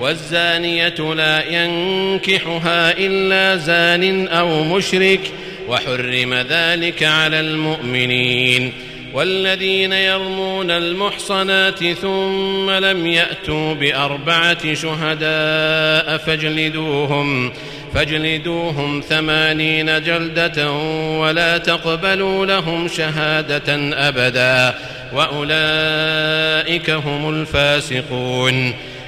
والزانية لا ينكحها إلا زان أو مشرك وحرم ذلك على المؤمنين. والذين يرمون المحصنات ثم لم يأتوا بأربعة شهداء فاجلدوهم فاجلدوهم ثمانين جلدة ولا تقبلوا لهم شهادة أبدا وأولئك هم الفاسقون.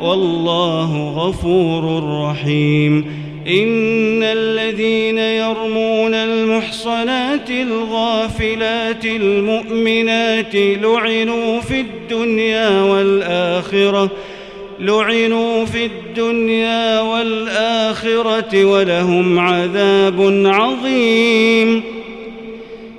والله غفور رحيم. إن الذين يرمون المحصنات الغافلات المؤمنات لعنوا في الدنيا والآخرة لعنوا في الدنيا والآخرة ولهم عذاب عظيم.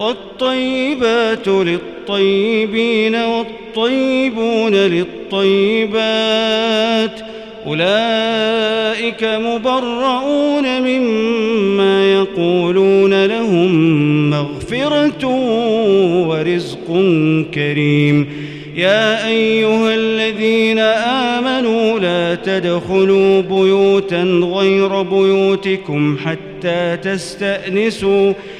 والطيبات للطيبين والطيبون للطيبات أولئك مبرؤون مما يقولون لهم مغفرة ورزق كريم. يا أيها الذين آمنوا لا تدخلوا بيوتا غير بيوتكم حتى تستأنسوا حتى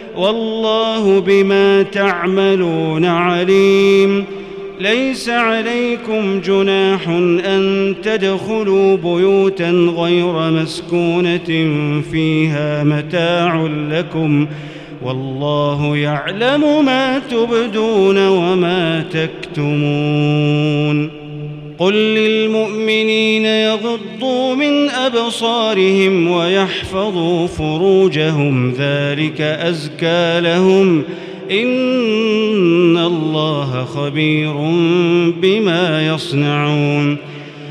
والله بما تعملون عليم. ليس عليكم جناح أن تدخلوا بيوتا غير مسكونة فيها متاع لكم. والله يعلم ما تبدون وما تكتمون. قل للمؤمنين يغضوا من أبصارهم ويحفظوا فروجهم ذلك أزكى لهم ۖ إن الله خبير بما يصنعون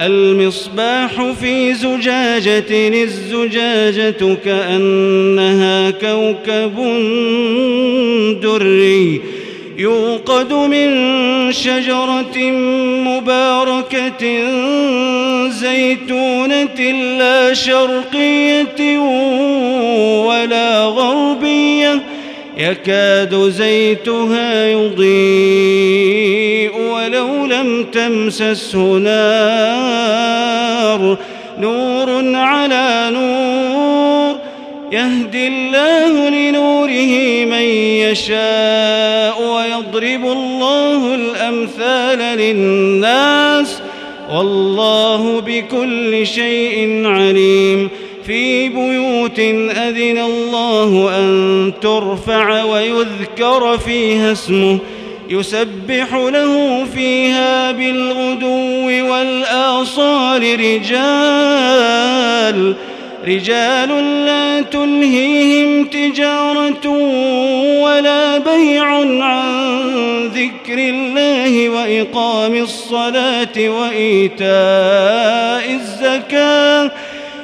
المصباح في زجاجة الزجاجة كأنها كوكب دري يوقد من شجرة مباركة زيتونة لا شرقية ولا غربية. يكاد زيتها يضيء ولو لم تمسسه نار. نور على نور يهدي الله لنوره من يشاء ويضرب الله الأمثال للناس. والله بكل شيء عليم. في بيوت أذن الله أن ترفع ويذكر فيها اسمه يسبح له فيها بالغدو والآصال رجال رجال لا تلهيهم تجارة ولا بيع عن ذكر الله وإقام الصلاة وإيتاء الزكاة.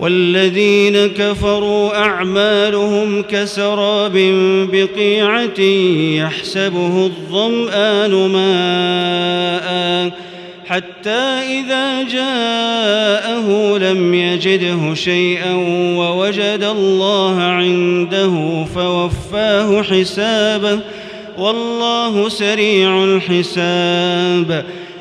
والذين كفروا أعمالهم كسراب بقيعة يحسبه الظمآن ماءً حتى إذا جاءه لم يجده شيئا ووجد الله عنده فوفاه حسابه والله سريع الحساب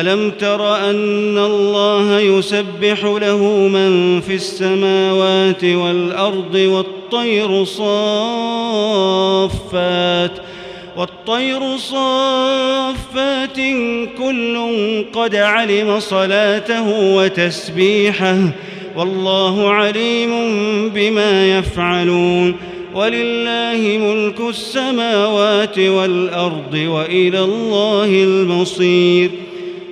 ألم تر أن الله يسبح له من في السماوات والأرض والطير صافات ۖ والطير صافات كل قد علم صلاته وتسبيحه والله عليم بما يفعلون ولله ملك السماوات والأرض وإلى الله المصير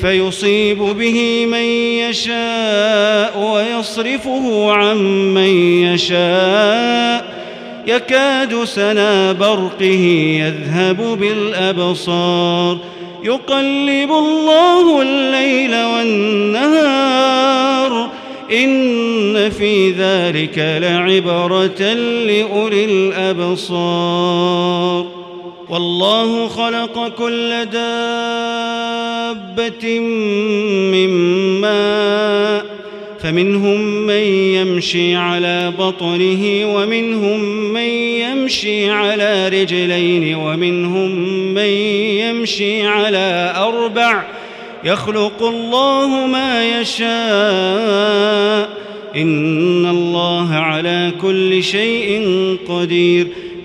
فيصيب به من يشاء ويصرفه عن من يشاء. يكاد سنا برقه يذهب بالأبصار. يقلب الله الليل والنهار. إن في ذلك لعبرة لأولي الأبصار. والله خلق كل دابة من ماء فمنهم من يمشي على بطنه ومنهم من يمشي على رجلين ومنهم من يمشي على أربع. يخلق الله ما يشاء. إن الله على كل شيء قدير.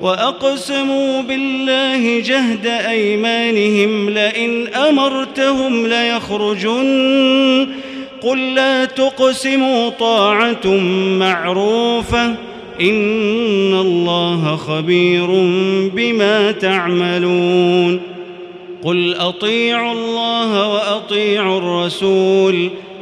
وأقسموا بالله جهد أيمانهم لئن أمرتهم ليخرجن. قل لا تقسموا طاعة معروفة. إن الله خبير بما تعملون. قل أطيعوا الله وأطيعوا الرسول.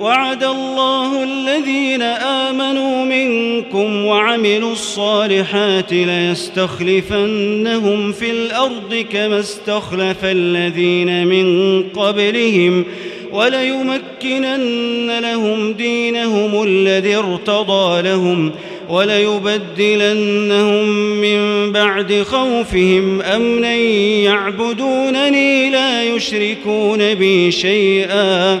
وعد الله الذين آمنوا منكم وعملوا الصالحات ليستخلفنهم في الأرض كما استخلف الذين من قبلهم وليمكنن لهم دينهم الذي ارتضى لهم وليبدلنهم من بعد خوفهم أمنا يعبدونني لا يشركون بي شيئا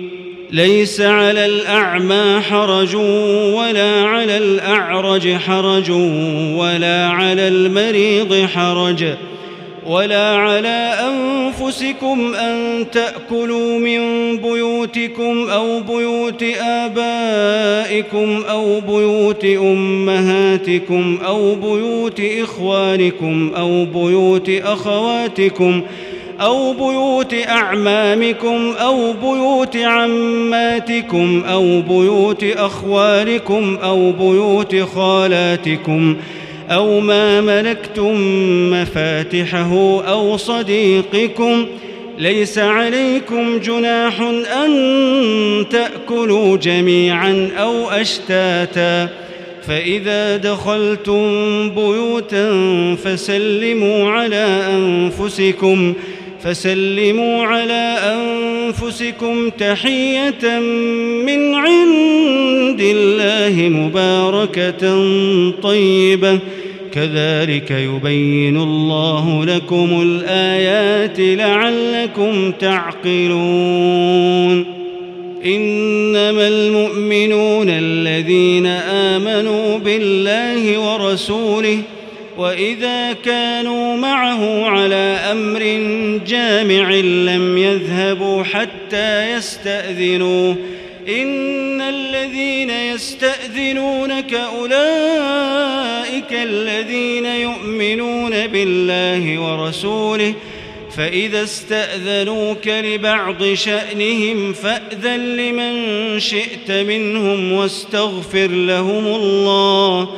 ليس على الأعمى حرج ولا على الأعرج حرج ولا على المريض حرج ولا على أنفسكم أن تأكلوا من بيوتكم أو بيوت آبائكم أو بيوت أمهاتكم أو بيوت إخوانكم أو بيوت أخواتكم أو بيوت أعمامكم أو بيوت عماتكم أو بيوت أخوالكم أو بيوت خالاتكم ۖ أو ما ملكتم مفاتحه أو صديقكم ليس عليكم جناح أن تأكلوا جميعا أو أشتاتا فإذا دخلتم بيوتا فسلموا على أنفسكم فسلموا على أنفسكم تحية من عند الله مباركة طيبة. كذلك يبين الله لكم الآيات لعلكم تعقلون. إنما المؤمنون الذين آمنوا بالله ورسوله وإذا كانوا معه على أمر جامع لم يذهبوا حتى يستأذنوه إن الذين يستأذنونك أولئك الذين يؤمنون بالله ورسوله فإذا استأذنوك لبعض شأنهم فأذن لمن شئت منهم واستغفر لهم الله.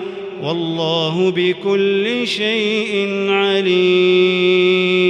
والله بكل شيء عليم.